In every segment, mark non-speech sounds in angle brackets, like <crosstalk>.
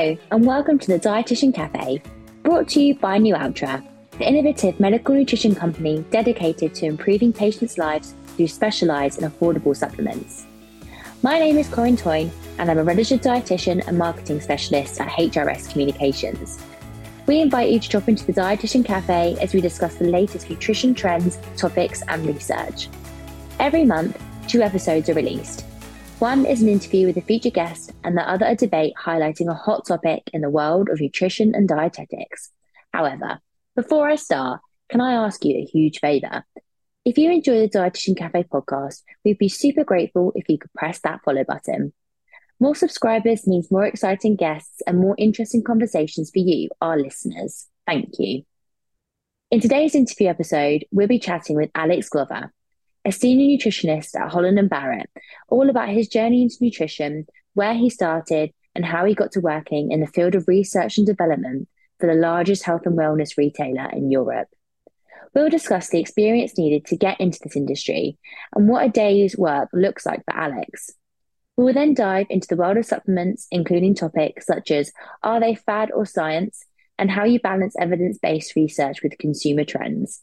Hello, and welcome to the Dietitian Cafe, brought to you by Nualtra, the innovative medical nutrition company dedicated to improving patients' lives through specialised and affordable supplements. My name is Corinne Toyne, and I'm a registered dietitian and marketing specialist at HRS Communications. We invite you to drop into the Dietitian Cafe as we discuss the latest nutrition trends, topics, and research. Every month, two episodes are released. One is an interview with a featured guest, and the other a debate highlighting a hot topic in the world of nutrition and dietetics. However, before I start, can I ask you a huge favour? If you enjoy the Dietitian Cafe podcast, we'd be super grateful if you could press that follow button. More subscribers means more exciting guests and more interesting conversations for you, our listeners. Thank you. In today's interview episode, we'll be chatting with Alex Glover, a senior nutritionist at Holland and Barrett, all about his journey into nutrition, where he started, and how he got to working in the field of research and development for the largest health and wellness retailer in Europe. We'll discuss the experience needed to get into this industry and what a day's work looks like for Alex. We will then dive into the world of supplements, including topics such as are they fad or science, and how you balance evidence based research with consumer trends.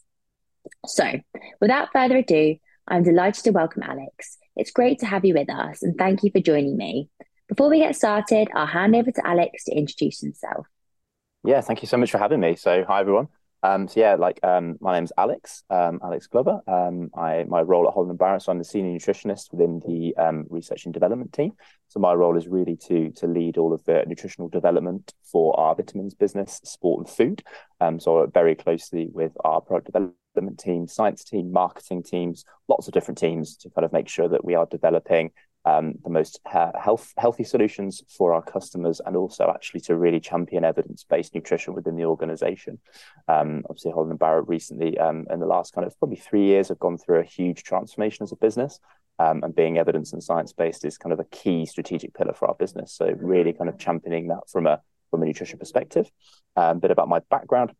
So, without further ado, I'm delighted to welcome Alex. It's great to have you with us and thank you for joining me. Before we get started, I'll hand over to Alex to introduce himself. Yeah, thank you so much for having me. So, hi everyone. Um, so yeah, like um, my name's Alex, um, Alex Glover. Um, I my role at Holland and Barrett, so I'm the senior nutritionist within the um, research and development team. So my role is really to to lead all of the nutritional development for our vitamins business, sport and food. Um, so very closely with our product development team, science team, marketing teams, lots of different teams to kind of make sure that we are developing um, the most health, healthy solutions for our customers and also actually to really champion evidence-based nutrition within the organization. Um, obviously, Holland and Barrett recently, um, in the last kind of probably three years, have gone through a huge transformation as a business. Um, and being evidence and science-based is kind of a key strategic pillar for our business. So really kind of championing that from a from a nutrition perspective. A um, bit about my background.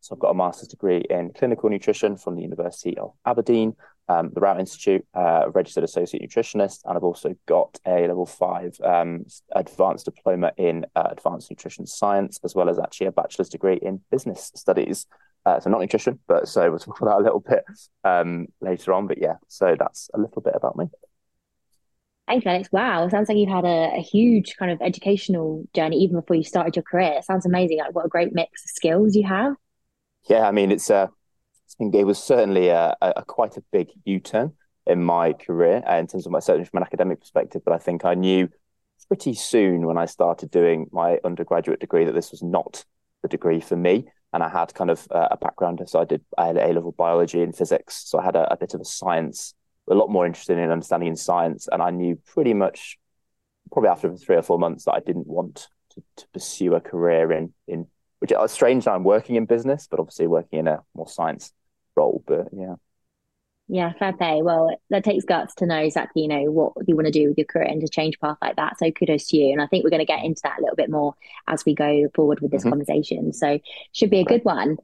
So I've got a master's degree in clinical nutrition from the University of Aberdeen, um, the Rowett Institute, uh, registered associate nutritionist, and I've also got a level five um, advanced diploma in uh, advanced nutrition science, as well as actually a bachelor's degree in business studies. Uh, so not nutrition, but so we'll talk about that a little bit um, later on. But yeah, so that's a little bit about me. Thanks, Alex. Wow, sounds like you've had a, a, huge kind of educational journey even before you started your career. It sounds amazing. Like what a great mix of skills you have. Yeah, I mean, it's uh, it was certainly a, a quite a big U-turn in my career uh, in terms of my certainly from an academic perspective. But I think I knew pretty soon when I started doing my undergraduate degree that this was not the degree for me. And I had kind of uh, a background, so I did I had A level biology and physics, so I had a, a bit of a science, a lot more interested in understanding in science, and I knew pretty much, probably after three or four months, that I didn't want to, to pursue a career in in which is strange that I'm working in business, but obviously working in a more science role. But yeah. Yeah, fair play. Well, that takes guts to know exactly, you know, what you want to do with your career and to change path like that. So kudos to you. And I think we're going to get into that a little bit more as we go forward with this mm-hmm. conversation. So should be a good one.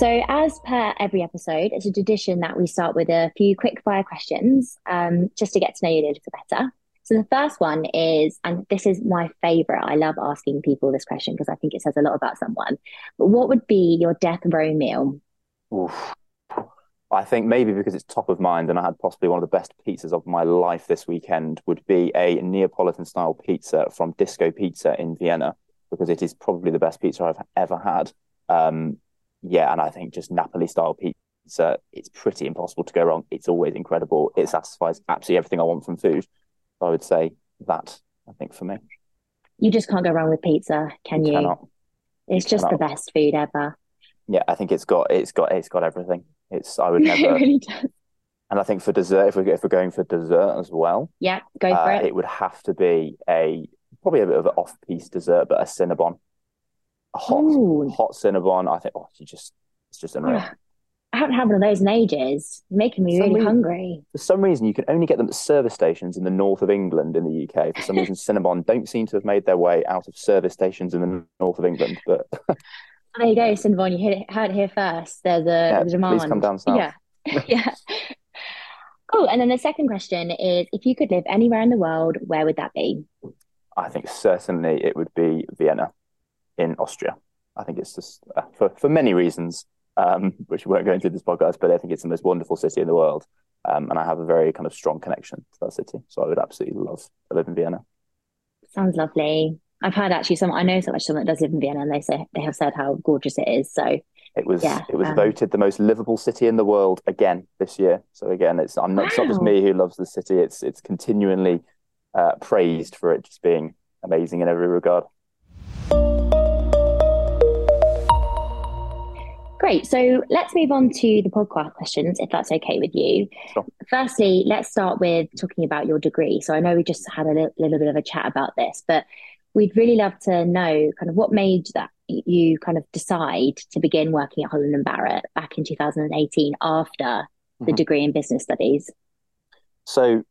So, as per every episode, it's a tradition that we start with a few quick fire questions um, just to get to know you a little bit better. So the first one is, and this is my favorite. I love asking people this question because I think it says a lot about someone. But what would be your death row meal? Oof. I think maybe because it's top of mind and I had possibly one of the best pizzas of my life this weekend would be a Neapolitan style pizza from Disco Pizza in Vienna because it is probably the best pizza I've ever had. Um, yeah, and I think just Napoli style pizza, it's pretty impossible to go wrong. It's always incredible. It satisfies absolutely everything I want from food. I would say that, I think, for me. You just can't go wrong with pizza, can you? you? Cannot. It's you just cannot. the best food ever. Yeah, I think it's got it's got it's got everything. It's I would <laughs> never. it really does. And I think for dessert, if we if we're going for dessert as well, yeah, go for uh, it. It would have to be a probably a bit of an off-piece dessert, but a cinnabon, a hot Ooh. hot cinnabon. I think oh, you just it's just unreal. I haven't had one of those in ages. You're making me really reason, hungry. For some reason, you can only get them at service stations in the north of England in the UK. For some reason, <laughs> Cinnabon don't seem to have made their way out of service stations in the north of England. But <laughs> there you go, Cinnabon. You heard it here first. There's a, yeah, demand. Please come down south. Yeah, <laughs> yeah. Oh, and then the second question is if you could live anywhere in the world, where would that be? I think certainly it would be Vienna in Austria. I think it's just uh, for, for many reasons, um, which we won't go into this podcast, but I think it's the most wonderful city in the world. Um, and I have a very kind of strong connection to that city. So I would absolutely love to live in Vienna. Sounds lovely. I've heard actually some, I know so much someone that does live in Vienna and they say they have said how gorgeous it is. So it was yeah, it was um, voted the most livable city in the world again this year. So again, it's I'm not, wow. it's not just me who loves the city. It's it's continually uh, praised for it just being amazing in every regard. Great. So let's move on to the podcast questions, if that's okay with you. Sure. Firstly, let's start with talking about your degree. So I know we just had a little, little bit of a chat about this, but we'd really love to know kind of what made that you kind of decide to begin working at Holland and Barrett back in 2018 after mm-hmm. the degree in business studies. So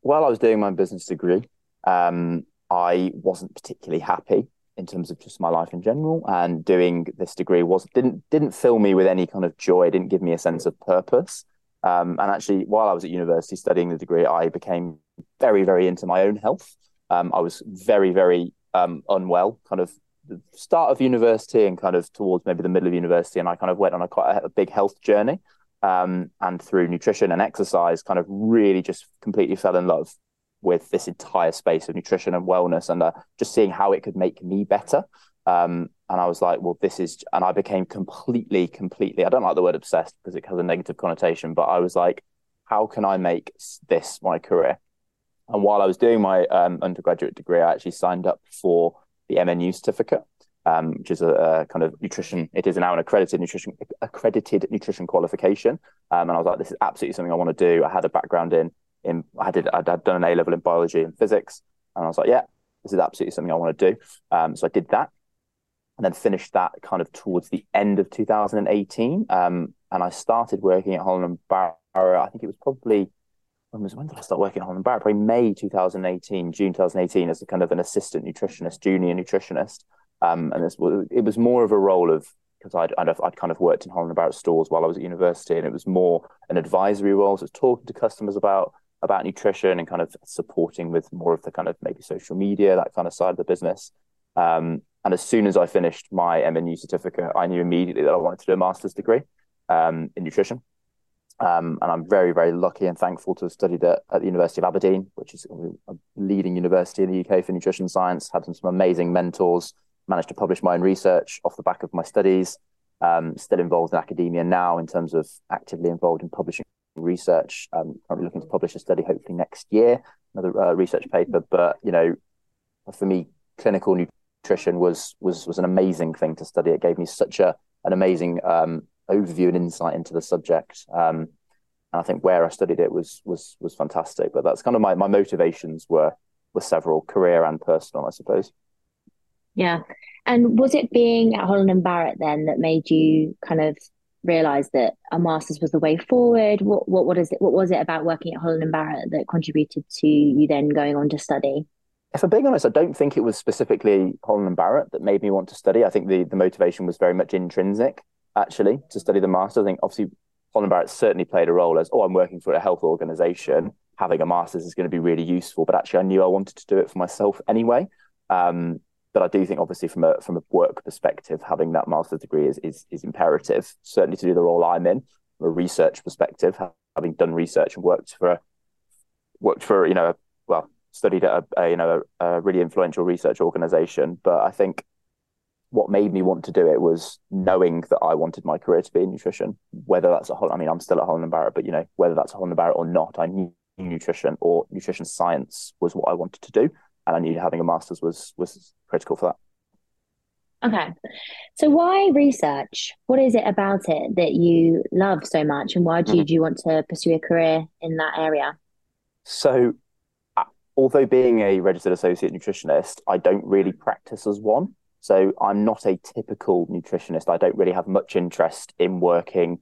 while I was doing my business degree, um, I wasn't particularly happy in terms of just my life in general and doing this degree was didn't didn't fill me with any kind of joy didn't give me a sense of purpose. Um, and actually while i was at university studying the degree i became very very into my own health. Um, i was very very um, unwell kind of the start of university and kind of towards maybe the middle of university and i kind of went on a quite a, a big health journey. Um, and through nutrition and exercise kind of really just completely fell in love with this entire space of nutrition and wellness and uh, just seeing how it could make me better. Um, and I was like, well, this is, and I became completely, completely, I don't like the word obsessed because it has a negative connotation, but I was like, how can I make this my career? And while I was doing my um, undergraduate degree, I actually signed up for the MNU certificate, um, which is a, a, kind of nutrition. It is now an accredited nutrition accredited nutrition qualification. Um, and I was like, this is absolutely something I want to do. I had a background in in I did I'd, I'd done an A level in biology and physics, and I was like, yeah, this is absolutely something I want to do. Um, so I did that, and then finished that kind of towards the end of 2018. Um, and I started working at Holland and Barrett. I think it was probably when was when did I start working at Holland and Barrett? Probably May 2018, June 2018, as a kind of an assistant nutritionist, junior nutritionist. Um, and this, was, it was more of a role of because I'd, I'd, I'd, kind of worked in Holland and Barrett stores while I was at university, and it was more an advisory role. So talking to customers about about nutrition and kind of supporting with more of the kind of maybe social media, that kind of side of the business. Um, and as soon as I finished my MNU certificate, I knew immediately that I wanted to do a master's degree um, in nutrition. Um, and I'm very, very lucky and thankful to have studied at, at, the University of Aberdeen, which is a leading university in the UK for nutrition science. Had some, some amazing mentors, managed to publish my own research off the back of my studies. Um, still involved in academia now in terms of actively involved in publishing research. I'm currently looking to publish a study hopefully next year, another uh, research paper. But you know, for me, clinical nutrition was was was an amazing thing to study. It gave me such a an amazing um, overview and insight into the subject. Um, and I think where I studied it was was was fantastic. But that's kind of my my motivations were were several, career and personal, I suppose. Yeah. And was it being at Holland and Barrett then that made you kind of realized that a master's was the way forward? What what what is it? What was it about working at Holland and Barrett that contributed to you then going on to study? If I'm being honest, I don't think it was specifically Holland and Barrett that made me want to study. I think the the motivation was very much intrinsic, actually, to study the master. I think obviously Holland and Barrett certainly played a role as, oh, I'm working for a health organization. Having a master's is going to be really useful. But actually, I knew I wanted to do it for myself anyway. Um, but I do think, obviously, from a from a work perspective, having that master's degree is is, is imperative. Certainly to do the role I'm in, from a research perspective, having done research and worked for a, worked for you know well studied at a, a you know a, a, really influential research organization. But I think what made me want to do it was knowing that I wanted my career to be in nutrition. Whether that's a whole, I mean, I'm still at Holland and Barrett, but you know whether that's a Holland and Barrett or not, I knew nutrition or nutrition science was what I wanted to do and I knew having a master's was was critical for that. Okay, so why research? What is it about it that you love so much, and why do you, mm-hmm. you want to pursue a career in that area? So, uh, although being a registered associate nutritionist, I don't really practice as one. So I'm not a typical nutritionist. I don't really have much interest in working,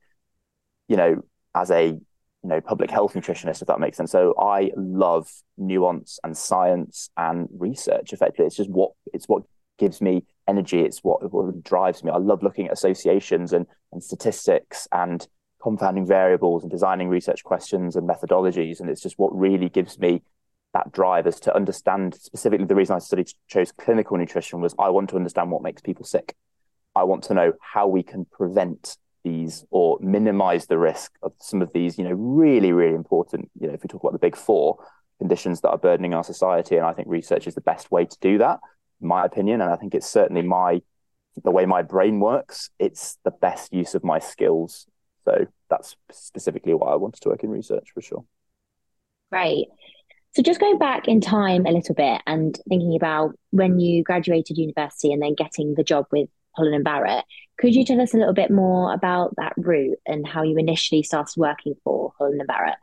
you know, as a you know public health nutritionist if that makes sense so i love nuance and science and research effectively it's just what it's what gives me energy it's what, what drives me i love looking at associations and, and statistics and confounding variables and designing research questions and methodologies. And it's just what really gives me that drive is to understand specifically the reason I studied chose clinical nutrition was I want to understand what makes people sick. I want to know how we can prevent these or minimize the risk of some of these, you know, really, really important, you know, if we talk about the big four conditions that are burdening our society. And I think research is the best way to do that, my opinion. And I think it's certainly my the way my brain works, it's the best use of my skills. So that's specifically why I wanted to work in research for sure. Great. So just going back in time a little bit and thinking about when you graduated university and then getting the job with Holland and Barrett, could you tell us a little bit more about that route and how you initially started working for Holland and Barrett?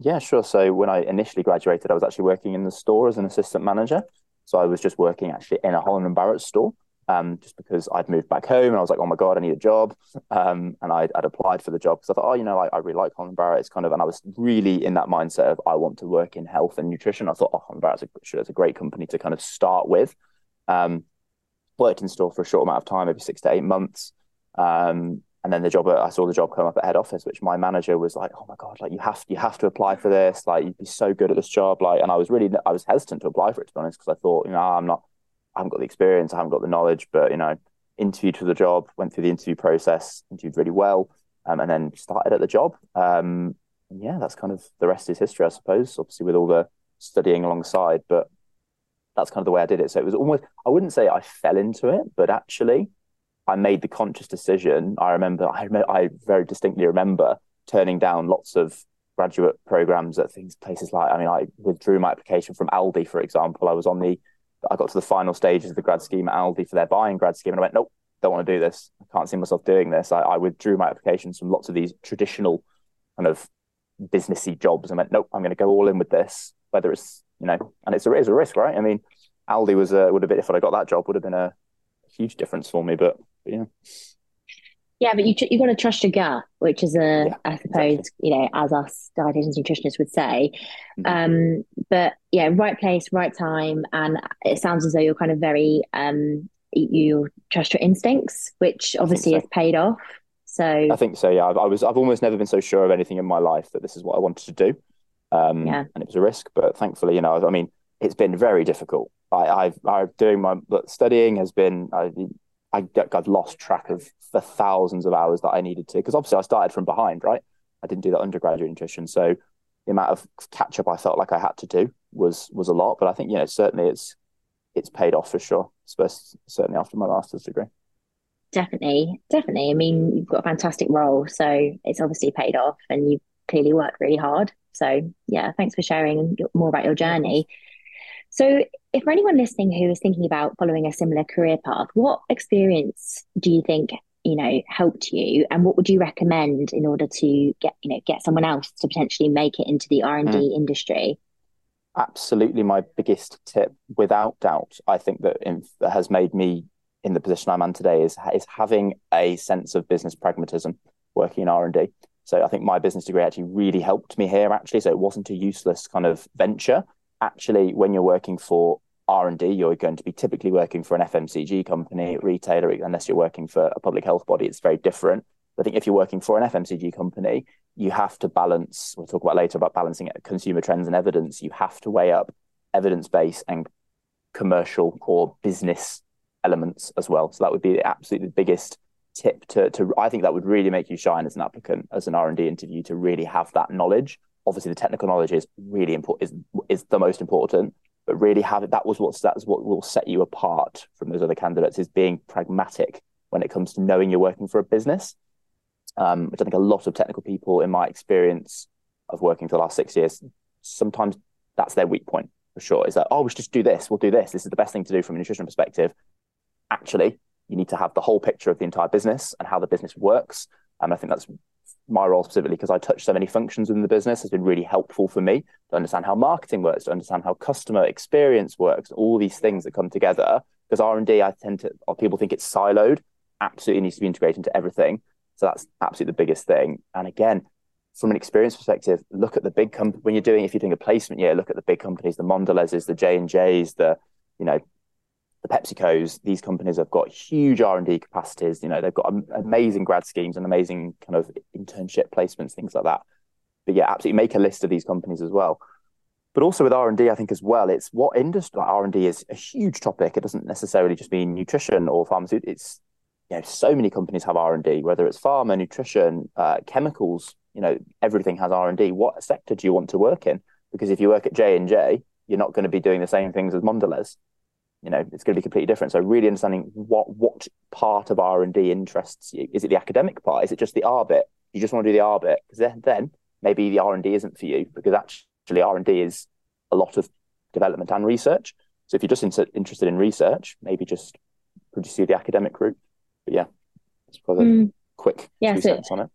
Yeah, sure. So when I initially graduated, I was actually working in the store as an assistant manager. So I was just working actually in a Holland and Barrett store um, just because I'd moved back home and I was like, oh my God, I need a job. Um, and I'd, I'd, applied for the job because I thought, oh, you know, I, I really like Holland Barrett. It's kind of, and I was really in that mindset of I want to work in health and nutrition. I thought, oh, Holland Barrett's a, it's a great company to kind of start with. Um, worked in store for a short amount of time, maybe six to eight months. Um, and then the job, I saw the job come up at head office, which my manager was like, "Oh my god, like you have you have to apply for this. Like you'd be so good at this job." Like, and I was really I was hesitant to apply for it to be honest because I thought, you know, I'm not I haven't got the experience, I haven't got the knowledge, but you know, interviewed for the job, went through the interview process, interviewed really well, um, and then started at the job. Um, and yeah, that's kind of the rest is history, I suppose. Obviously, with all the studying alongside, but that's kind of the way I did it. So it was almost I wouldn't say I fell into it, but actually, I made the conscious decision. I remember I, I very distinctly remember turning down lots of graduate programs at things places like I mean I withdrew my application from Aldi for example I was on the I got to the final stages of the grad scheme at Aldi for their buying grad scheme, and I went, nope, don't want to do this. I can't see myself doing this. I, I withdrew my applications from lots of these traditional kind of businessy jobs and went, nope, I'm going to go all in with this. Whether it's you know, and it's a, it's a risk, right? I mean, Aldi was a, would have been if I got that job would have been a huge difference for me, but, but yeah. Yeah, but you you got to trust your gut, which is a yeah, I suppose exactly. you know as us dietitians nutritionists would say. Mm-hmm. Um, but yeah, right place, right time, and it sounds as though you're kind of very um, you trust your instincts, which obviously so. has paid off. So I think so. Yeah, I, I, was. I've almost never been so sure of anything in my life that this is what I wanted to do. Um, yeah. and it was a risk, but thankfully, you know, I mean, it's been very difficult. I, I've, I've doing my studying has been. I, I have lost track of the thousands of hours that I needed to because obviously I started from behind, right? I didn't do that undergraduate nutrition, so the amount of catch up I felt like I had to do was was a lot. But I think you know certainly it's it's paid off for sure, especially certainly after my master's degree. Definitely, definitely. I mean, you've got a fantastic role, so it's obviously paid off, and you clearly worked really hard. So yeah, thanks for sharing more about your journey. So, if for anyone listening who is thinking about following a similar career path, what experience do you think you know helped you, and what would you recommend in order to get you know get someone else to potentially make it into the R and D mm. industry? Absolutely, my biggest tip, without doubt, I think that, in, that has made me in the position I'm in today is is having a sense of business pragmatism working in R and D. So I think my business degree actually really helped me here. Actually, so it wasn't a useless kind of venture. Actually when you're working for r&d you're going to be typically working for an fmcg company retailer unless you're working for a public health body. It's very different. I think if you're working for an fmcg company you have to balance we'll talk about later about balancing consumer trends and evidence. You have to weigh up evidence base and commercial or business elements as well. So that would be absolutely the biggest tip to, to i think that would really make you shine as an applicant as an r&d interview to really have that knowledge. Obviously the technical knowledge is really important is is the most important but really have it that was what that's what will set you apart from those other candidates is being pragmatic when it comes to knowing you're working for a business. Um, which i think a lot of technical people in my experience of working for the last six years sometimes that's their weak point for sure. Is that oh we should just do this. We'll do this. This is the best thing to do from a nutrition perspective. Actually you need to have the whole picture of the entire business and how the business works and i think that's my role specifically because I touch so many functions within the business has been really helpful for me to understand how marketing works, to understand how customer experience works, all these things that come together. Because R and D, I tend to, people think it's siloed. Absolutely needs to be integrated into everything. So that's absolutely the biggest thing. And again, from an experience perspective, look at the big company when you're doing if you're doing a placement year, look at the big companies, the Mondelez's, the J and J's, the you know the PepsiCo's, these companies have got huge R and D capacities. You know, they've got amazing grad schemes and amazing kind of internship placements, things like that. But yeah, absolutely make a list of these companies as well. But also with R and D, I think as well, it's what industry R and D is a huge topic. It doesn't necessarily just mean nutrition or pharmaceutical. It's you know, so many companies have R and D, whether it's pharma, nutrition, uh, chemicals. You know, everything has R and D. What sector do you want to work in? Because if you work at J and J, you're not going to be doing the same things as Mondelez you know it's going to be completely different. So really understanding what what part of r&d interests you. Is it the academic part? Is it just the r bit? You just want to do the r bit because then, then maybe the r&d isn't for you because actually r&d is a lot of development and research. So if you're just in, interested in research maybe just pursue the academic route. But yeah it's probably mm. quick yeah, so, on it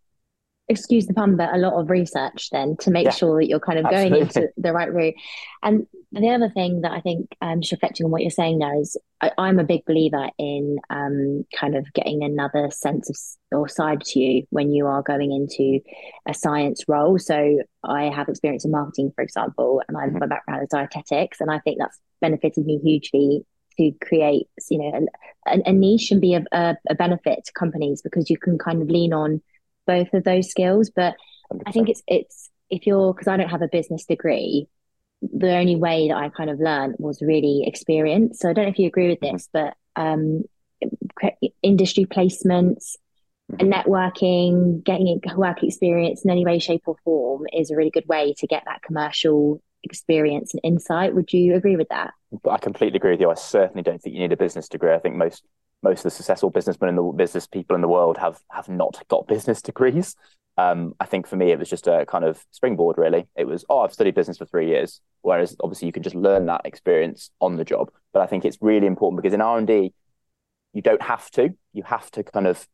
excuse the pun, but a lot of research then to make yeah, sure that you're kind of absolutely. going into the right route. And the other thing that I think, um, just reflecting on what you're saying now, is I, am a big believer in um, kind of getting another sense of or side to you when you are going into a science role. So I have experience in marketing, for example, and I have my background is dietetics, and I think that's benefited me hugely to create, you know, a, a niche and be a, a benefit to companies because you can kind of lean on both of those skills. But 100%. I think it's it's if you're because I don't have a business degree, the only way that I kind of learned was really experience. So I don't know if you agree with mm-hmm. this, but um, industry placements and mm-hmm. networking, getting work experience in any way, shape, or form is a really good way to get that commercial experience and insight. Would you agree with that? I completely agree with you. I certainly don't think you need a business degree. I think most most of the successful businessmen in the business people in the world have have not got business degrees. Um, I think for me, it was just a kind of springboard. Really, it was oh, I've studied business for three years. Whereas obviously, you can just learn that experience on the job. But I think it's really important because in R and D, you don't have to. You have to kind of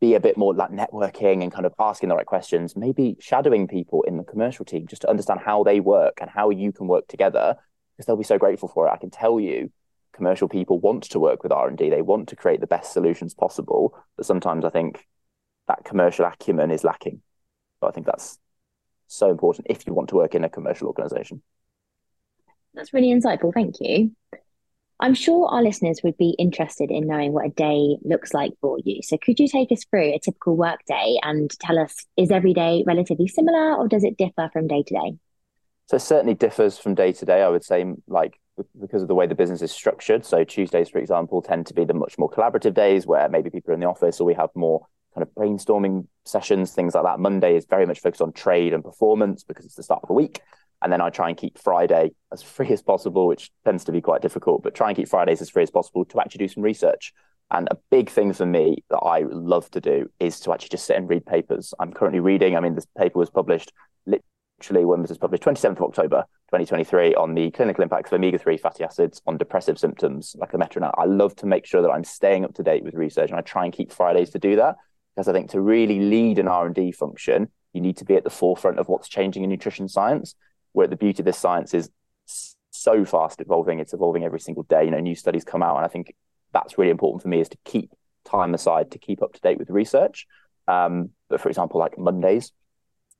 be a bit more like networking and kind of asking the right questions. Maybe shadowing people in the commercial team just to understand how they work and how you can work together because they'll be so grateful for it. I can tell you commercial people want to work with r&d they want to create the best solutions possible. But sometimes i think that commercial acumen is lacking. But i think that's so important if you want to work in a commercial organization. That's really insightful. Thank you. I'm sure our listeners would be interested in knowing what a day looks like for you. So could you take us through a typical work day and tell us is every day relatively similar or does it differ from day to day? So it certainly differs from day to day i would say like because of the way the business is structured. So Tuesdays, for example, tend to be the much more collaborative days where maybe people are in the office or we have more kind of brainstorming sessions, things like that. Monday is very much focused on trade and performance because it's the start of the week. And then I try and keep Friday as <laughs> free as possible, which tends to be quite difficult, but try and keep Fridays as free as possible to actually do some research. And a big thing for me that I love to do is to actually just sit and read papers. I'm currently reading, I mean, this paper was published literally when this was published, 27th of October, 2023, on the clinical impacts of omega-3 fatty acids on depressive symptoms, like a meta I love to make sure that I'm staying up to date with research, and I try and keep Fridays to do that because I think to really lead an R&D function, you need to be at the forefront of what's changing in nutrition science. Where the beauty of this science is so fast evolving; it's evolving every single day. You know, new studies come out, and I think that's really important for me is to keep time aside to keep up to date with research. Um, but for example, like Mondays,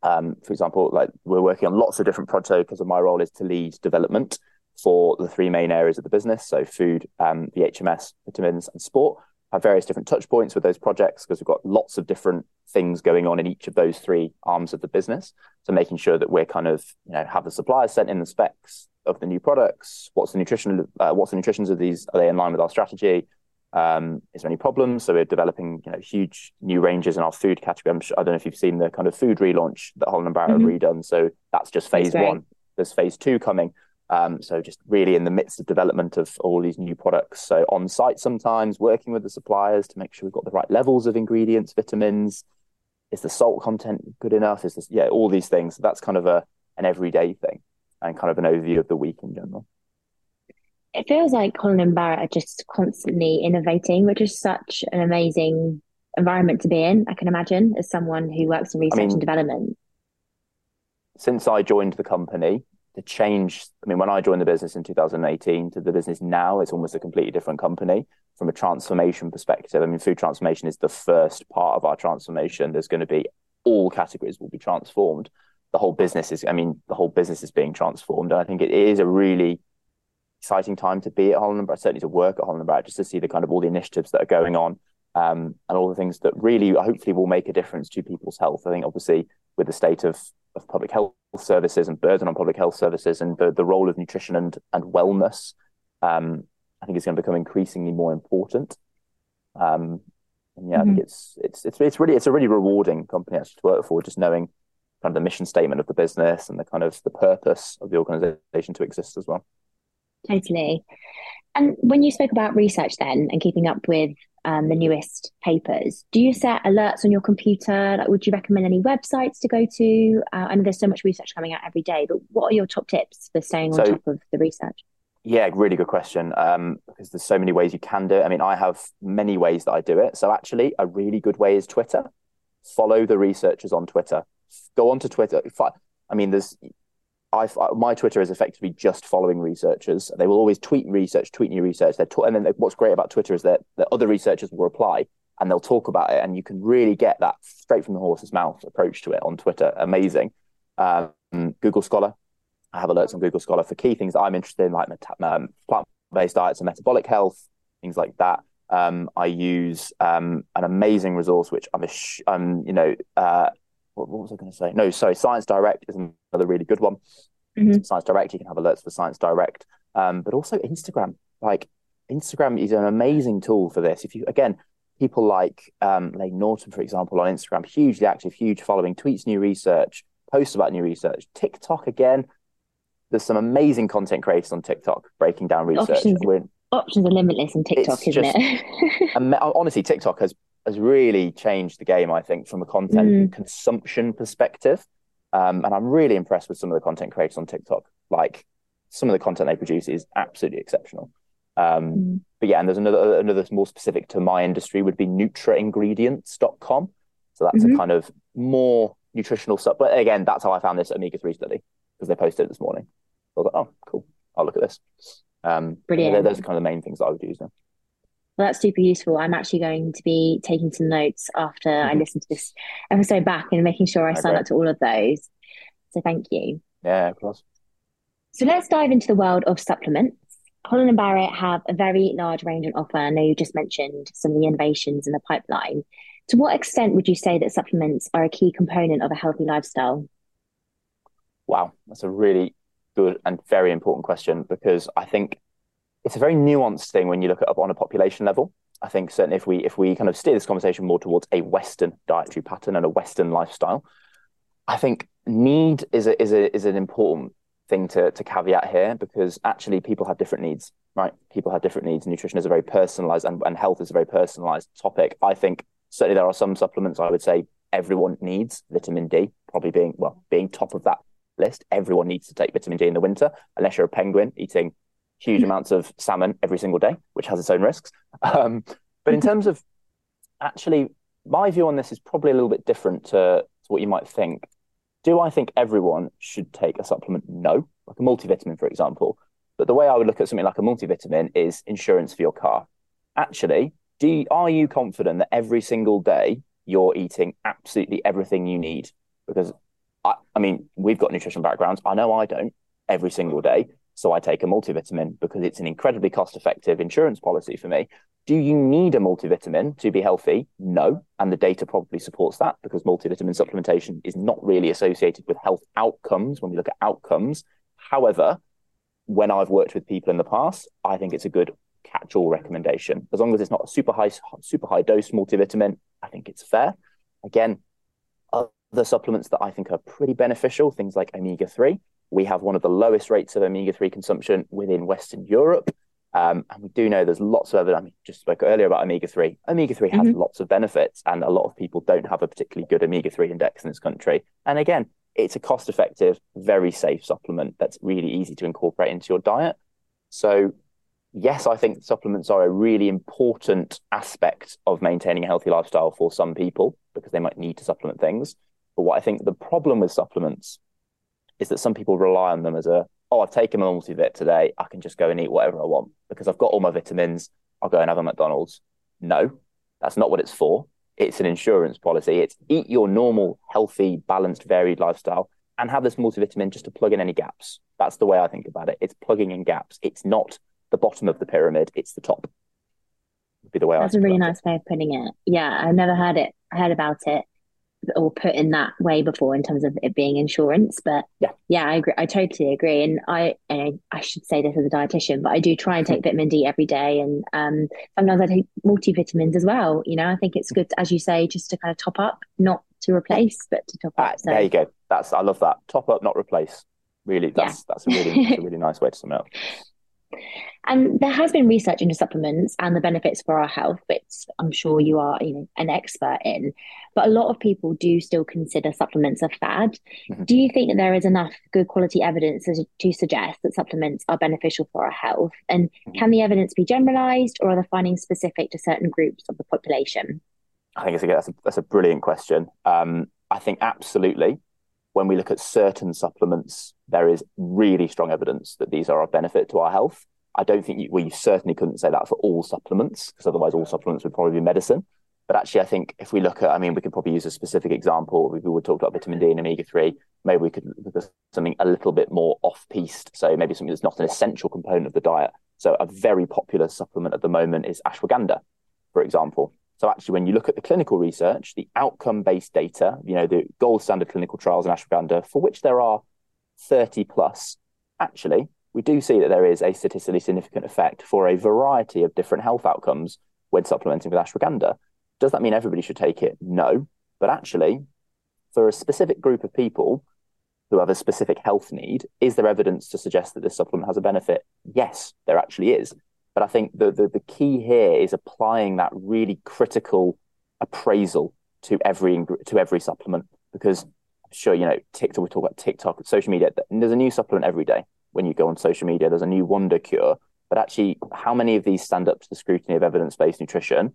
um, for example, like we're working on lots of different projects because my role is to lead development for the three main areas of the business. So food, um, the HMS, vitamins, and sport. Have various different touch points with those projects because we've got lots of different things going on in each of those three arms of the business. So making sure that we're kind of you know have the suppliers sent in the specs of the new products. What's the nutrition? Uh, what's the nutritions of these? Are they in line with our strategy? Um, is there any problems? So we're developing, you know, huge new ranges in our food category. Sure, i don't know if you've seen the kind of food relaunch that Holland and Barrett mm-hmm. have redone. So that's just phase that's one. There's phase two coming. Um, so just really in the midst of development of all these new products. So on site sometimes working with the suppliers to make sure we've got the right levels of ingredients, vitamins. Is the salt content good enough? Is this yeah, all these things. So that's kind of a an everyday thing and kind of an overview of the week in general it feels like Holland and Barrett are just constantly innovating, which is such an amazing environment to be in. I can imagine as someone who works in research I mean, and development. Since I joined the company, the change. I mean, when I joined the business in 2018 to the business now, it's almost a completely different company from a transformation perspective. I mean, food transformation is the first part of our transformation. There's going to be all categories will be transformed. The whole business is. I mean, the whole business is being transformed, and I think it is a really exciting time to be at Holland Barrett, certainly to work at Holland Barrett, just to see the kind of all the initiatives that are going on um, and all the things that really hopefully will make a difference to people's health. I think obviously with the state of, of public health services and burden on public health services and the, the role of nutrition and, and wellness, um, I think it's going to become increasingly more important. Um, and yeah, mm-hmm. I think mm-hmm. it's, it's, it's, it's really, it's a really rewarding company actually to work for, just knowing kind of the mission statement of the business and the kind of the purpose of the organization to exist as well. Totally. And when you spoke about research then and keeping up with um, the newest papers, do you set alerts on your computer? Like, would you recommend any websites to go to? Uh, I know there's so much research coming out every day, but what are your top tips for staying on so, top of the research? Yeah, really good question. Um, because there's so many ways you can do it. I mean, I have many ways that I do it. So actually, a really good way is Twitter. Follow the researchers on Twitter. Go onto Twitter. I mean, there's I, my Twitter is effectively just following researchers. They will always tweet research, tweet new research. They're and then what's great about Twitter is that, that other researchers will reply and they'll talk about it, and you can really get that straight from the horse's mouth approach to it on Twitter. Amazing. Um, Google Scholar. I have alerts on Google Scholar for key things that I'm interested in, like um, plant-based diets and metabolic health, things like that. Um, I use um, an amazing resource, which I'm, a um, you know, uh, what, what was I going to say? No, sorry, Science Direct is another really good one. Mm-hmm. Science Direct, you can have alerts for Science Direct, um, but also Instagram. Like Instagram is an amazing tool for this. If you again, people like um, Layne Norton, for example, on Instagram, hugely active, huge following, tweets new research, posts about new research. TikTok again, there's some amazing content creators on TikTok breaking down research. Options, options are limitless on TikTok, isn't just, it? <laughs> honestly, TikTok has has really changed the game, I think, from a content mm. consumption perspective. Um, and I'm really impressed with some of the content creators on TikTok. Like some of the content they produce is absolutely exceptional. Um, mm. But yeah, and there's another another more specific to my industry would be nutraingredients.com. So that's mm-hmm. a kind of more nutritional stuff. But again, that's how I found this omega three study because they posted it this morning. I was like, oh, cool. I'll look at this. Um, Brilliant. Those are kind of the main things that I would use now. Well, that's super useful. I'm actually going to be taking some notes after mm-hmm. I listen to this episode back and making sure I okay. sign up to all of those. So thank you. Yeah, of course. So let's dive into the world of supplements. Holland and Barrett have a very large range on offer. I know you just mentioned some of the innovations in the pipeline. To what extent would you say that supplements are a key component of a healthy lifestyle? Wow, that's a really good and very important question because I think it's a very nuanced thing when you look at up on a population level. I think certainly if we if we kind of steer this conversation more towards a Western dietary pattern and a Western lifestyle, I think need is a is a is an important thing to to caveat here because actually people have different needs, right? People have different needs. Nutrition is a very personalized and, and health is a very personalized topic. I think certainly there are some supplements I would say everyone needs, vitamin D, probably being well, being top of that list. Everyone needs to take vitamin D in the winter, unless you're a penguin eating huge amounts of salmon every single day, which has its own risks. Um, but in terms of actually, my view on this is probably a little bit different to, to what you might think. Do I think everyone should take a supplement? No, like a multivitamin, for example. But the way I would look at something like a multivitamin is insurance for your car. Actually, do you, are you confident that every single day you're eating absolutely everything you need? Because I, I mean, we've got nutrition backgrounds. I know I don't every single day. So I take a multivitamin because it's an incredibly cost effective insurance policy for me. Do you need a multivitamin to be healthy? No. And the data probably supports that because multivitamin supplementation is not really associated with health outcomes when we look at outcomes. However, when I've worked with people in the past, I think it's a good catch all recommendation. As long as it's not a super high, super high dose multivitamin, I think it's fair. Again, other supplements that I think are pretty beneficial, things like omega 3, we have one of the lowest rates of omega 3 consumption within Western Europe. Um, and we do know there's lots of evidence. I mean, just spoke earlier about omega 3. Omega 3 has mm-hmm. lots of benefits, and a lot of people don't have a particularly good omega 3 index in this country. And again, it's a cost effective, very safe supplement that's really easy to incorporate into your diet. So, yes, I think supplements are a really important aspect of maintaining a healthy lifestyle for some people because they might need to supplement things. But what I think the problem with supplements is that some people rely on them as a oh I've taken my multivit today I can just go and eat whatever I want because I've got all my vitamins I'll go and have a McDonald's. No, that's not what it's for. It's an insurance policy. It's eat your normal, healthy, balanced, varied lifestyle and have this multivitamin just to plug in any gaps. That's the way I think about it. It's plugging in gaps. It's not the bottom of the pyramid, it's the top. Would be the way That's I a really it. nice way of putting it. Yeah, I've never heard it I heard about it or put in that way before in terms of it being insurance. But yeah, yeah, I agree. I totally agree. And I, and I should say this as a dietitian, but I do try and take vitamin D every day, and um, sometimes I take multivitamins as well. You know, I think it's good, as you say, just to kind of top up, not to replace, but to top up. so. There you go. That's I love that. Top up, not replace. Really, that's yeah. that's a really that's a really <laughs> nice way to sum it up. And there has been research into supplements and the benefits for our health, which I'm sure you are, you know, an expert in. But a lot of people do still consider supplements a fad. Mm-hmm. Do you think that there is enough good quality evidence to suggest that supplements are beneficial for our health? And mm-hmm. can the evidence be generalized, or are the findings specific to certain groups of the population? I think it's a, that's a, that's a brilliant question. Um, I think absolutely. When we look at certain supplements, there is really strong evidence that these are of benefit to our health. I don't think you, well, you certainly couldn't say that for all supplements because otherwise all supplements would probably be medicine. But actually, I think if we look at, I mean, we could probably use a specific example. We would talk about vitamin D and omega 3. Maybe we could look at something a little bit more off piste. So maybe something that's not an essential component of the diet. So a very popular supplement at the moment is ashwagandha, for example. So actually, when you look at the clinical research, the outcome-based data, you know, the gold standard clinical trials in ashwagandha, for which there are 30 plus, actually, we do see that there is a statistically significant effect for a variety of different health outcomes when supplementing with ashwagandha. Does that mean everybody should take it? No. But actually, for a specific group of people who have a specific health need, is there evidence to suggest that this supplement has a benefit? Yes, there actually is. But I think the, the, the key here is applying that really critical appraisal to every to every supplement because sure you know TikTok. We talk about TikTok, social media. There's a new supplement every day when you go on social media, there's a new wonder cure. But actually, how many of these stand up to the scrutiny of evidence based nutrition?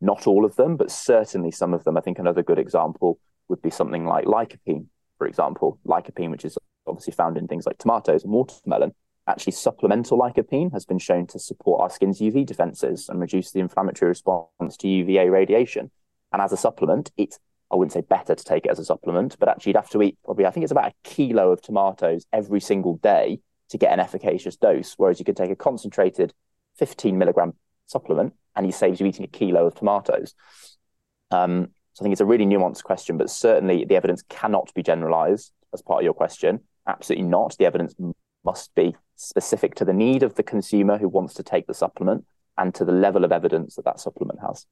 Not all of them, but certainly some of them. I think another good example would be something like lycopene, for example. Lycopene, which is obviously found in things like tomatoes and watermelon. Actually, supplemental lycopene has been shown to support our skin's UV defenses and reduce the inflammatory response to UVA radiation. And as a supplement, it's I wouldn't say better to take it as a supplement, but actually you'd have to eat probably, I think it's about a kilo of tomatoes every single day to get an efficacious dose. Whereas you could take a concentrated 15 milligram supplement and he saves you eating a kilo of tomatoes. Um, so I think it's a really nuanced question, but certainly the evidence cannot be generalized as part of your question. Absolutely not. The evidence must be specific to the need of the consumer who wants to take the supplement and to the level of evidence that that supplement has.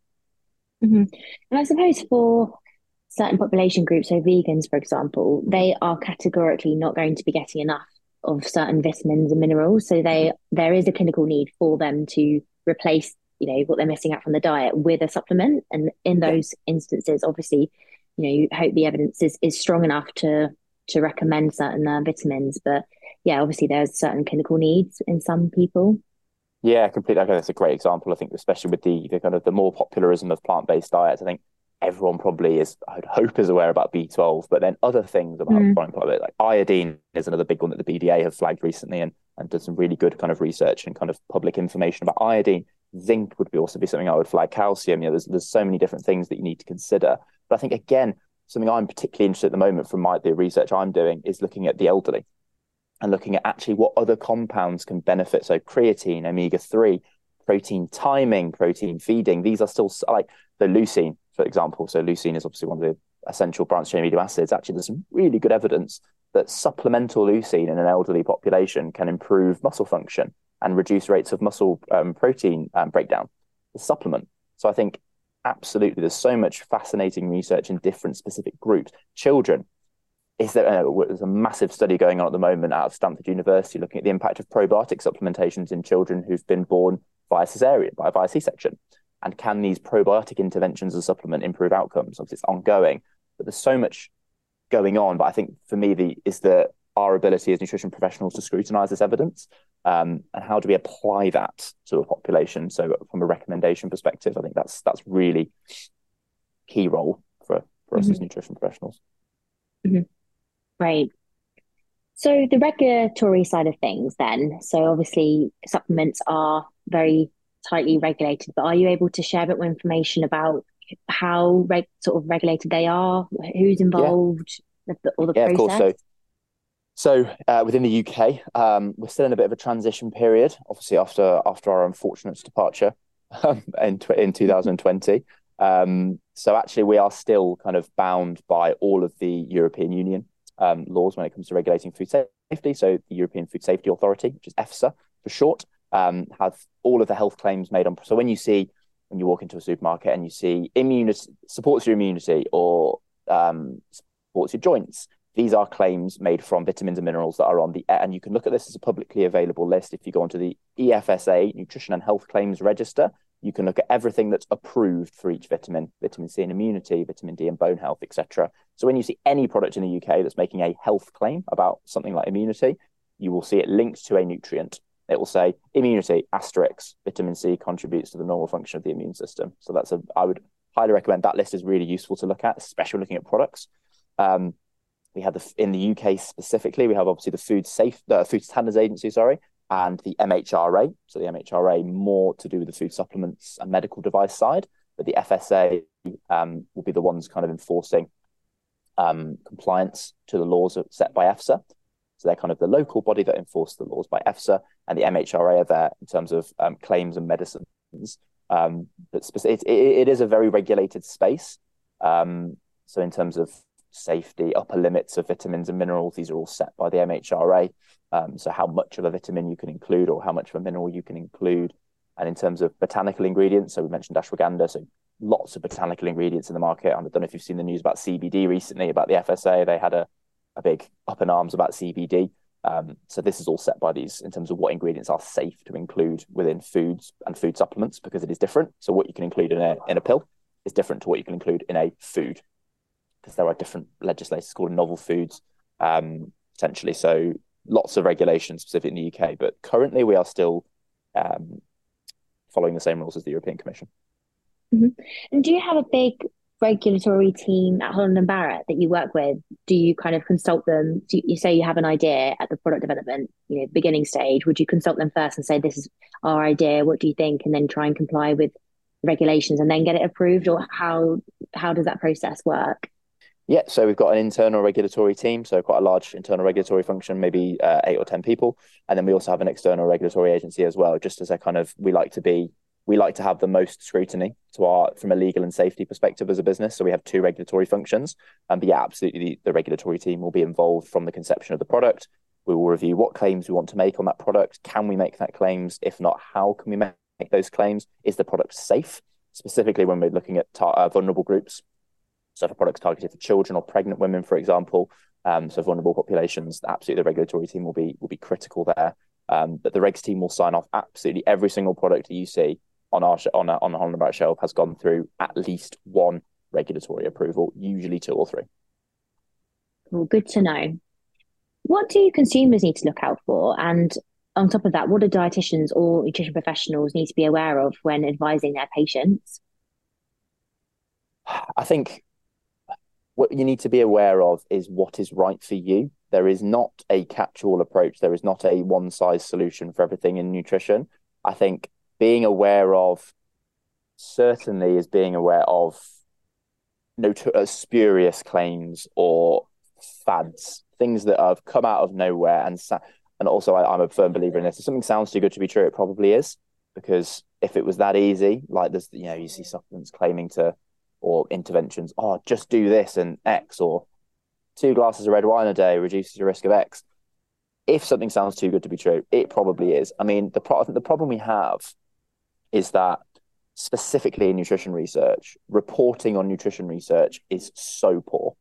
Mm-hmm. And I suppose for certain population groups, so vegans, for example, they are categorically not going to be getting enough of certain vitamins and minerals. So they there is a clinical need for them to replace, you know, what they're missing out from the diet with a supplement. And in those instances, obviously, you know, you hope the evidence is, is strong enough to to recommend certain uh, vitamins. But yeah, obviously there's certain clinical needs in some people. Yeah, completely. I think that's a great example. I think, especially with the, the kind of the more popularism of plant based diets, I think everyone probably is, I'd hope, is aware about B12, but then other things about mm. chronic like iodine is another big one that the BDA have flagged recently and, and did some really good kind of research and kind of public information about iodine. Zinc would be also be something I would flag. Calcium, you know, there's there's so many different things that you need to consider. But I think again, something I'm particularly interested at the moment from my the research I'm doing is looking at the elderly and looking at actually what other compounds can benefit. So creatine, omega three, protein timing, protein feeding. These are still like the leucine for example. So leucine is obviously one of the essential branched chain amino acids. Actually, there's some really good evidence that supplemental leucine in an elderly population can improve muscle function and reduce rates of muscle um, protein um, breakdown. The supplement. So I think absolutely there's so much fascinating research in different specific groups. Children. Is there, uh, there's a massive study going on at the moment out of Stanford University looking at the impact of probiotic supplementations in children who've been born via cesarean, by via C-section and can these probiotic interventions as a supplement improve outcomes? Obviously, it's ongoing, but there's so much going on. But I think for me, the is the our ability as nutrition professionals to scrutinize this evidence um, and how do we apply that to a population? So, from a recommendation perspective, I think that's that's really key role for for us mm-hmm. as nutrition professionals. Mm-hmm. Right. So the regulatory side of things, then. So obviously, supplements are very tightly regulated, but are you able to share a bit more information about how reg- sort of regulated they are, who's involved, yeah. the, or the yeah, process? Of course. So, So uh, within the UK, um, we're still in a bit of a transition period. Obviously, after after our unfortunate departure um, <laughs> in in 2020. Um, so actually, we are still kind of bound by all of the European Union um, laws when it comes to regulating food safety. So the European Food Safety Authority, which is EFSA for short, um, have all of the health claims made on. So when you see when you walk into a supermarket and you see immunity supports your immunity or um, supports your joints, these are claims made from vitamins and minerals that are on the, and you can look at this as a publicly available list. If you go onto the EFSA, Nutrition and Health Claims Register, you can look at everything that's approved for each vitamin, vitamin C and immunity, vitamin D and bone health, etc. So when you see any product in the UK that's making a health claim about something like immunity, you will see it linked to a nutrient. It will say immunity asterisk vitamin C contributes to the normal function of the immune system. So that's a I would highly recommend that list is really useful to look at, especially looking at products. Um, we have the in the UK specifically, we have obviously the Food Safe, the Food Standards Agency, sorry, and the MHRA. So the MHRA more to do with the food supplements and medical device side, but the FSA um, will be the ones kind of enforcing um, compliance to the laws set by EFSA. So they're kind of the local body that enforce the laws by EFSA, and the MHRA are there in terms of um, claims and medicines. Um, but it, it, it is a very regulated space. Um, so in terms of safety, upper limits of vitamins and minerals. These are all set by the MHRA. Um, so how much of a vitamin you can include or how much of a mineral you can include. And in terms of botanical ingredients, so we mentioned ashwagandha, so lots of botanical ingredients in the market. I don't know if you've seen the news about CBD recently, about the FSA. They had a, a big up in arms about CBD. Um, so this is all set by these in terms of what ingredients are safe to include within foods and food supplements because it is different. So what you can include in a in a pill is different to what you can include in a food because there are different legislators called novel foods um, potentially. So lots of regulations specific in the UK, but currently we are still um, following the same rules as the European Commission. Mm-hmm. And do you have a big regulatory team at Holland and Barrett that you work with? Do you kind of consult them? Do you say you have an idea at the product development, you know, beginning stage? Would you consult them first and say, "This is our idea. What do you think?" and then try and comply with regulations and then get it approved, or how how does that process work? Yeah, so we've got an internal regulatory team, so quite a large internal regulatory function, maybe uh, eight or ten people, and then we also have an external regulatory agency as well. Just as a kind of, we like to be, we like to have the most scrutiny to our from a legal and safety perspective as a business. So we have two regulatory functions, and yeah, absolutely, the, the regulatory team will be involved from the conception of the product. We will review what claims we want to make on that product. Can we make that claims? If not, how can we make those claims? Is the product safe? Specifically, when we're looking at uh, vulnerable groups, so for products targeted for children or pregnant women, for example, um, so vulnerable populations, absolutely the regulatory team will be will be critical there. Um, but the regs team will sign off absolutely every single product that you see on our on a, on the Holland shelf has gone through at least one regulatory approval, usually two or three. Well, good to know. What do consumers need to look out for? And on top of that, what do dietitians or nutrition professionals need to be aware of when advising their patients? I think what you need to be aware of is what is right for you. There is not a catch all approach. There is not a one size solution for everything in nutrition. I think being aware of certainly is being aware of no uh, spurious claims or fads, things that have come out of nowhere. And and also, I, am a firm believer in this. If something sounds too good to be true, it probably is. Because if it was that easy, like there's, you know, you see supplements claiming to or interventions. Oh, just do this and X, or two glasses of red wine a day reduces your risk of X. If something sounds too good to be true, it probably is. I mean, the pro- the problem we have is that specifically in nutrition research, reporting on nutrition research is so poor.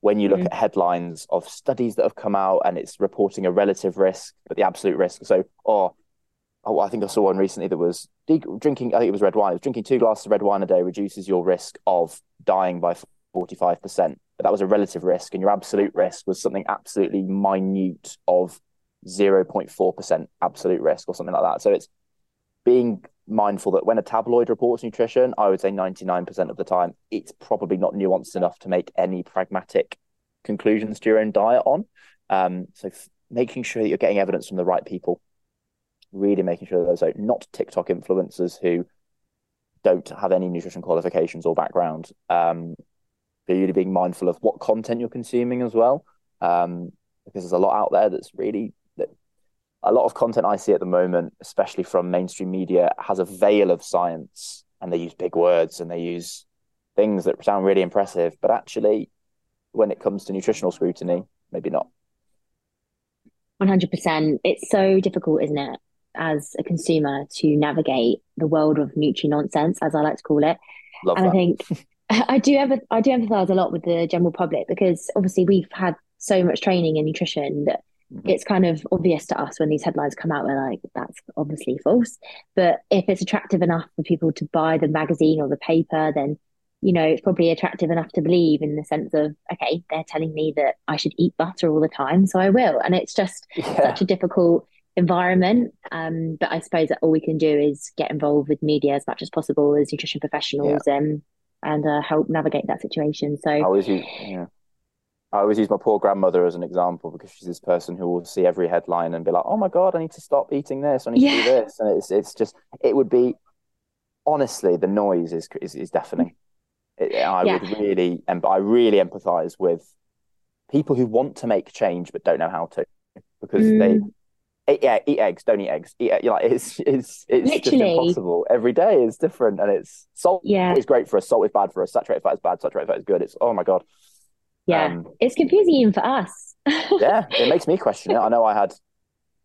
When you look mm-hmm. at headlines of studies that have come out and it's reporting a relative risk, but the absolute risk. So, oh, oh, I think I saw one recently that was drinking. I think it was red wine. It was drinking two glasses of red wine a day reduces your risk of dying by forty five percent. But that was a relative risk, and your absolute risk was something absolutely minute of zero point four percent absolute risk or something like that. So it's being mindful that when a tabloid reports nutrition, I would say ninety nine percent of the time it's probably not nuanced enough to make any pragmatic conclusions to your own diet on. Um, so f- making sure that you're getting evidence from the right people really making sure that those are not TikTok influencers who don't have any nutrition qualifications or background. Um, really being mindful of what content you're consuming as well. Um, because there's a lot out there that's really that a lot of content I see at the moment, especially from mainstream media, has a veil of science and they use big words and they use things that sound really impressive, but actually, when it comes to nutritional scrutiny, maybe not. 100%. It's so difficult, isn't it, as a consumer to navigate the world of nutri nonsense, as I like to call it. Love and that. I think <laughs> I do ever I do empathize a lot with the general public because obviously we've had so much training in nutrition that mm-hmm. it's kind of obvious to us when these headlines come out. We're like, that's obviously false. But if it's attractive enough for people to buy the magazine or the paper, then you know, it's probably attractive enough to believe in the sense of, okay, they're telling me that I should eat butter all the time, so I will. And it's just <laughs> yeah. such a difficult environment. Um, but I suppose that all we can do is get involved with media as much as possible as nutrition professionals yeah. and and uh, help navigate that situation. So I always use, yeah. I always use my poor grandmother as an example because she's this person who will see every headline and be like, "Oh my god, I need to stop eating this. I need yeah. to do this," and it's it's just it would be honestly the noise is is, is deafening. It, I yeah. would really, and I really empathize with people who want to make change but don't know how to because mm. they yeah, eat eggs, don't eat eggs. Eat, you like it's it's it's Literally. just impossible. Every day is different, and it's salt yeah. is great for us. Salt is bad for us. Saturated fat is bad. Saturated fat is good. It's oh my god. Yeah, um, it's confusing even for us. yeah, it makes me <laughs> question it. I know I had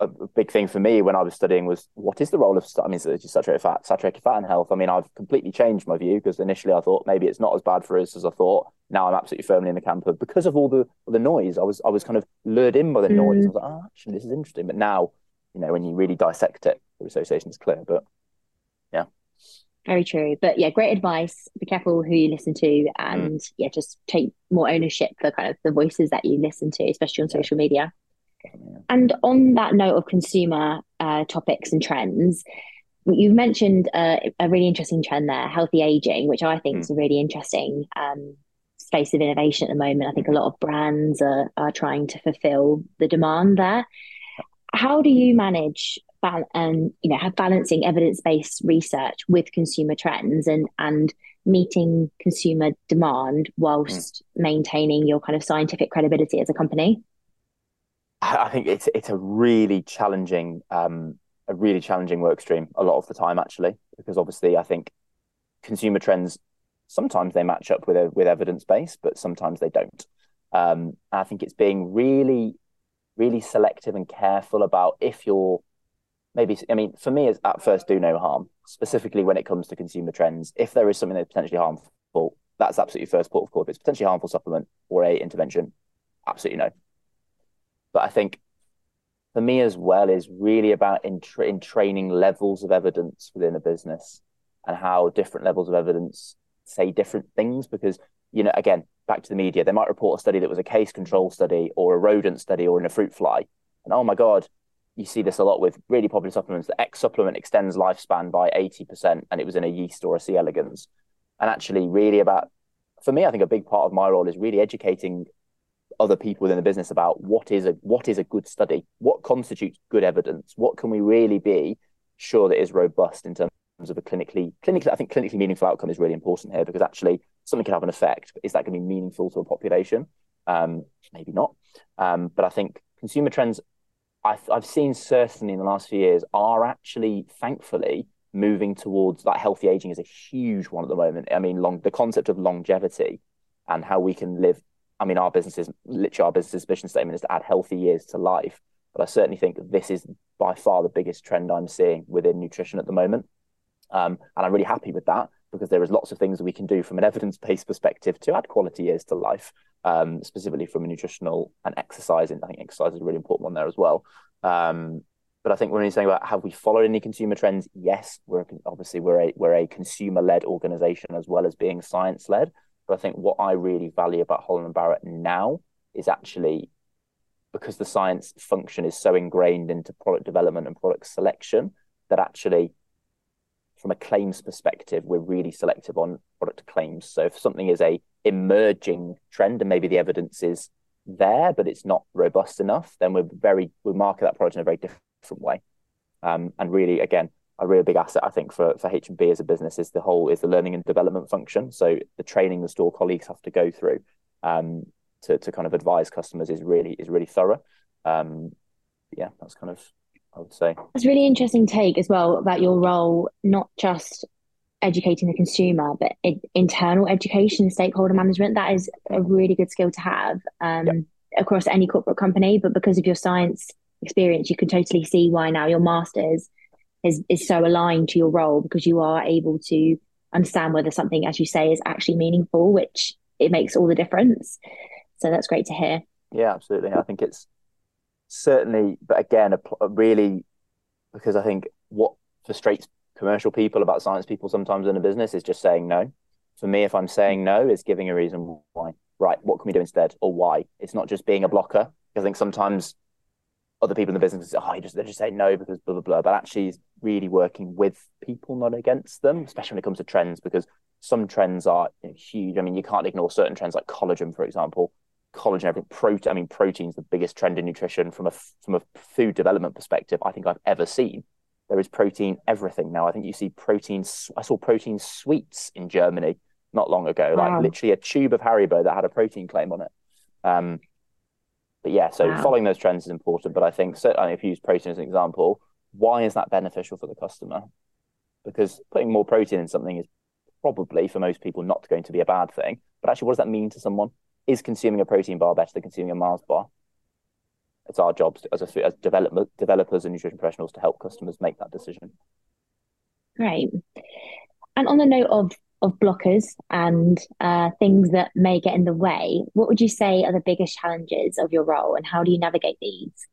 a big thing for me when I was studying was what is the role of I mean saturated fat, saturated fat and health. I mean, I've completely changed my view because initially I thought maybe it's not as bad for us as I thought. Now I'm absolutely firmly in the camp of because of all the the noise. I was I was kind of lured in by the mm. noise. I was like, oh, actually, this is interesting. But now, you know, when you really dissect it, the association is clear. But yeah. Very true. But yeah, great advice. Be careful who you listen to and mm. yeah, just take more ownership for kind of the voices that you listen to, especially on yeah. social media. And on that note of consumer uh, topics and trends, you've mentioned uh, a really interesting trend there, healthy aging, which I think mm. is a really interesting um, space of innovation at the moment. I think a lot of brands are, are trying to fulfill the demand there. How do you manage and um, you know have balancing evidence based research with consumer trends and and meeting consumer demand whilst mm. maintaining your kind of scientific credibility as a company? I think it's it's a really challenging um, a really challenging work stream a lot of the time actually because obviously I think consumer trends sometimes they match up with with evidence base but sometimes they don't. Um, I think it's being really really selective and careful about if you're maybe I mean for me it's at first do no harm specifically when it comes to consumer trends. If there is something that's potentially harmful that's absolutely first port of call. If it's potentially harmful supplement or a intervention absolutely no but I think for me as well is really about in, tra- in training levels of evidence within a business and how different levels of evidence say different things because you know again back to the media they might report a study that was a case control study or a rodent study or in a fruit fly. And oh my god you see this a lot with really popular supplements. The x supplement extends lifespan by 80% and it was in a yeast or a c elegans. And actually really about for me i think a big part of my role is really educating other people within the business about what is a what is a good study, what constitutes good evidence, what can we really be sure that is robust in terms of a clinically clinically I think clinically meaningful outcome is really important here because actually something can have an effect, is that going to be meaningful to a population? Um, maybe not. Um, but I think consumer trends I've, I've seen certainly in the last few years are actually thankfully moving towards that healthy aging is a huge one at the moment. I mean, long the concept of longevity and how we can live I mean, our business is literally our business's mission statement is to add healthy years to life. But I certainly think this is by far the biggest trend I'm seeing within nutrition at the moment. Um, and I'm really happy with that because there is lots of things that we can do from an evidence-based perspective to add quality years to life, um, specifically from a nutritional and exercise. And I think exercise is a really important one there as well. Um, but I think when you're saying about have we followed any consumer trends, yes, we're obviously we're a we're a consumer-led organization as well as being science-led. But I think what I really value about Holland and Barrett now is actually because the science function is so ingrained into product development and product selection that actually from a claims perspective we're really selective on product claims. So if something is a emerging trend and maybe the evidence is there but it's not robust enough then we're very we market that product in a very different way. Um, and really again a really big asset, I think, for for H and B as a business is the whole is the learning and development function. So the training the store colleagues have to go through, um, to to kind of advise customers is really is really thorough. Um, yeah, that's kind of I would say. It's really interesting take as well about your role, not just educating the consumer, but internal education, stakeholder management. That is a really good skill to have um, yep. across any corporate company. But because of your science experience, you can totally see why now your masters is is so aligned to your role because you are able to understand whether something, as you say, is actually meaningful, which it makes all the difference. So that's great to hear. Yeah, absolutely. I think it's certainly, but again, a, really because I think what frustrates commercial people about science people sometimes in a business is just saying no. For me, if I'm saying no, is giving a reason why. Right, what can we do instead, or why? It's not just being a blocker. I think sometimes other people in the business say, oh, just, they just say no because blah blah blah. But actually, he's really working with people, not against them, especially when it comes to trends, because some trends are you know, huge. I mean, you can't ignore certain trends like collagen, for example. Collagen, everything. Protein. I mean, protein's the biggest trend in nutrition from a from a food development perspective. I think I've ever seen there is protein everything now. I think you see protein. I saw protein sweets in Germany not long ago, wow. like literally a tube of Haribo that had a protein claim on it. Um, but yeah, so wow. following those trends is important. But I think certainly if you use protein as an example, why is that beneficial for the customer? Because putting more protein in something is probably for most people not going to be a bad thing. But actually, what does that mean to someone? Is consuming a protein bar better than consuming a Mars bar? it's our jobs as a, as development developers and nutrition professionals to help customers make that decision. Great. And on the note of of blockers and uh, things that may get in the way, what would you say are the biggest challenges of your role, and how do you navigate these?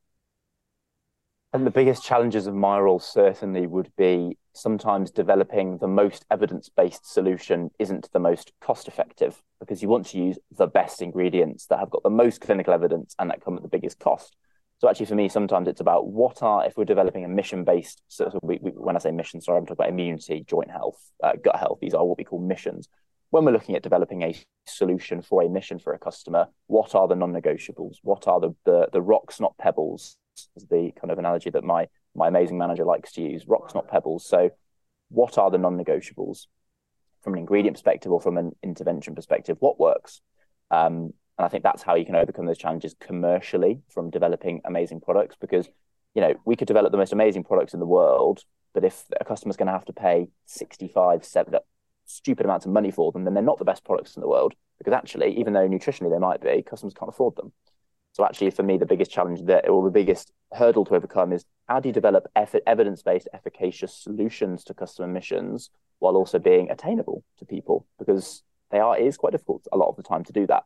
And the biggest challenges of my role certainly would be sometimes developing the most evidence based solution isn't the most cost effective because you want to use the best ingredients that have got the most clinical evidence and that come at the biggest cost. So actually, for me, sometimes it's about what are if we're developing a mission-based. So, we, we, when I say mission, sorry, I'm talking about immunity, joint health, uh, gut health. These are what we call missions. When we're looking at developing a solution for a mission for a customer, what are the non-negotiables? What are the the, the rocks, not pebbles? Is the kind of analogy that my my amazing manager likes to use. Rocks, not pebbles. So, what are the non-negotiables from an ingredient perspective or from an intervention perspective? What works? Um, and I think that's how you can overcome those challenges commercially from developing amazing products because, you know, we could develop the most amazing products in the world, but if a customer's going to have to pay 65, 70, stupid amounts of money for them, then they're not the best products in the world because actually, even though nutritionally they might be, customers can't afford them. So actually, for me, the biggest challenge that, or the biggest hurdle to overcome is how do you develop evidence-based, efficacious solutions to customer missions while also being attainable to people? Because they are it is quite difficult a lot of the time to do that.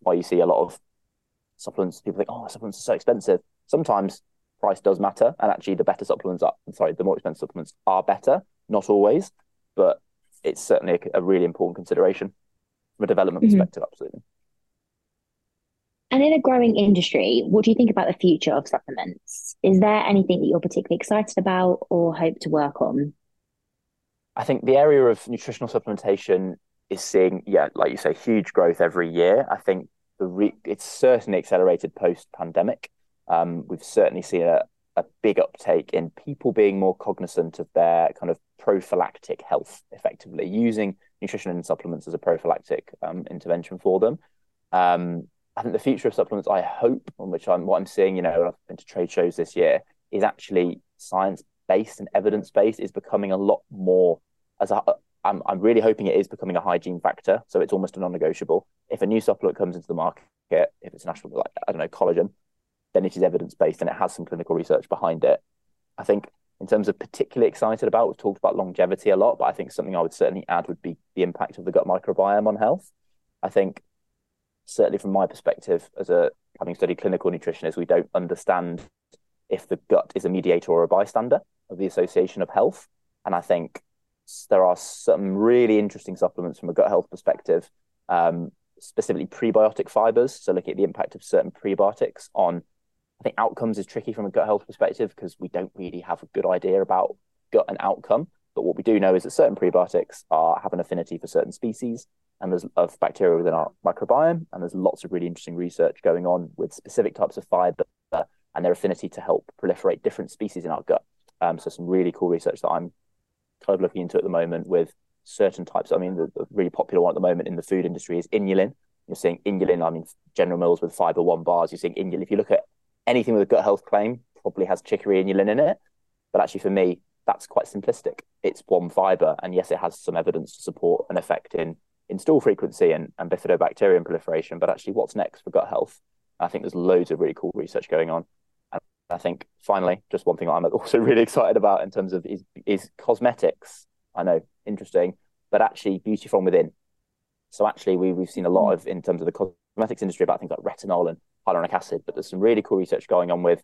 That's why you see a lot of supplements. People think, oh, supplements are so expensive. Sometimes price does matter, and actually, the better supplements are. Sorry, the more expensive supplements are better. Not always, but it's certainly a, a really important consideration from a development mm-hmm. perspective. Absolutely. And in a growing industry, what do you think about the future of supplements? Is there anything that you're particularly excited about or hope to work on? I think the area of nutritional supplementation is seeing, yeah, like you say, huge growth every year. I think the re- it's certainly accelerated post pandemic. Um, we've certainly seen a, a big uptake in people being more cognizant of their kind of prophylactic health, effectively using nutrition and supplements as a prophylactic um, intervention for them. Um, I think the future of supplements, I hope, on which I'm what I'm seeing, you know, I've been to trade shows this year, is actually science based and evidence based is becoming a lot more as a, I'm, I'm really hoping it is becoming a hygiene factor. So it's almost a non negotiable. If a new supplement comes into the market, if it's national, like, I don't know, collagen, then it is evidence based and it has some clinical research behind it. I think in terms of particularly excited about, we've talked about longevity a lot, but I think something I would certainly add would be the impact of the gut microbiome on health. I think certainly from my perspective as a having studied clinical nutritionist, we don't understand if the gut is a mediator or a bystander of the association of health. And I think there are some really interesting supplements from a gut health perspective, um, specifically prebiotic fibers. So looking at the impact of certain prebiotics on, I think outcomes is tricky from a gut health perspective because we don't really have a good idea about gut and outcome. But what we do know is that certain prebiotics are have an affinity for certain species and there's of bacteria within our microbiome, and there's lots of really interesting research going on with specific types of fiber and their affinity to help proliferate different species in our gut. Um, so some really cool research that I'm kind of looking into at the moment with certain types. I mean, the, the, really popular one at the moment in the food industry is inulin, You're seeing inulin. I mean, General Mills with fiber one bars. You're seeing inulin. If you look at anything with a gut health claim, probably has chicory inulin in it. But actually, for me, that's quite simplistic. It's one fiber, and yes, it has some evidence to support an effect in in stool frequency and, and bifidobacterium proliferation. But actually, what's next for gut health? I think there's loads of really cool research going on. I think finally, just one thing I'm also <laughs> really excited about in terms of is is cosmetics. I know, interesting, but actually beauty from within. So actually, we we've seen a lot hmm. of in terms of the cosmetics industry about things like retinol and hyaluronic acid, but there's some really cool research going on with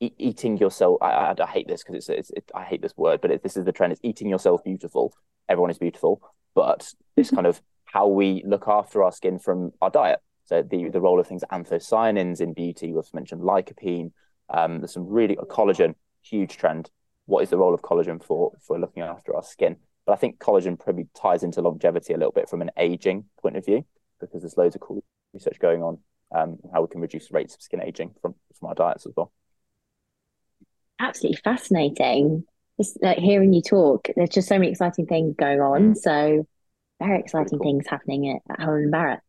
e- eating yourself. I, I, I hate this because it's, it's it, I hate this word, but it, this is the trend. It's eating yourself beautiful. Everyone is beautiful, but this <laughs> kind of how we look after our skin from our diet. So the the role of things anthocyanins in beauty. We've mentioned lycopene. Um, there's some really collagen, huge trend. What is the role of collagen for for looking after our skin? But I think collagen probably ties into longevity a little bit from an aging point of view because there's loads of cool research going on um, how we can reduce rates of skin aging from from our diets as well absolutely fascinating. Just like hearing you talk, there's just so many exciting things going on. Mm. So very exciting cool. things happening at, at Holland and Barrett.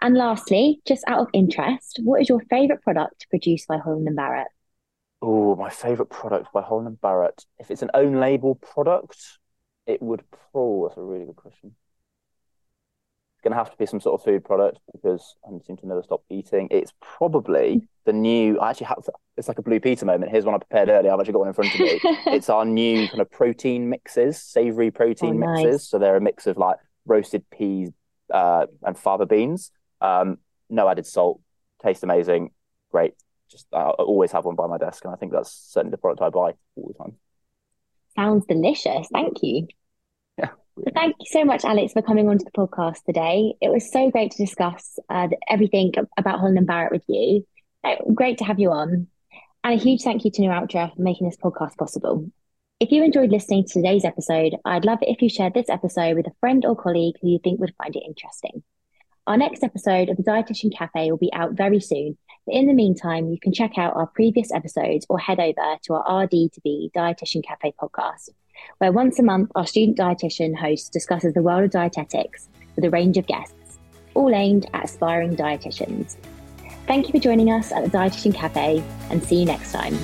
And lastly, just out of interest, what is your favourite product produced by Holland and Barrett? Oh, my favourite product by Holland and Barrett. If it's an own label product, it would. Oh, that's a really good question It's going to have to be some sort of food product because I seem to never stop eating. It's probably the new. I actually have. It's like a Blue Peter moment. Here's one I prepared earlier. I've actually got one in front of me. <laughs> it's our new kind of protein mixes, savory protein oh, mixes. Nice. So they're a mix of like roasted peas uh, and fava beans. Um, no added salt. Taste amazing. Great. Just I always have one by my desk, and I think that's certainly the product I buy all the time. Sounds delicious. Thank you. Yeah, Thank you so much, Alex, for coming onto the podcast today. It was so great to discuss uh, everything about Holland and Barrett with you. Great to have you on. And a huge thank you to New Nualtra for making this podcast possible. If you enjoyed listening to today's episode, I'd love it if you shared this episode with a friend or colleague who you think would find it interesting. Our next episode of the Dietitian Cafe will be out very soon. But in the meantime, you can check out our previous episodes or head over to our RD2B Dietitian Cafe podcast where once a month our student dietitian host discusses the world of dietetics with a range of guests, all aimed at aspiring dietitians. Thank you for joining us at the Dietitian Cafe and see you next time.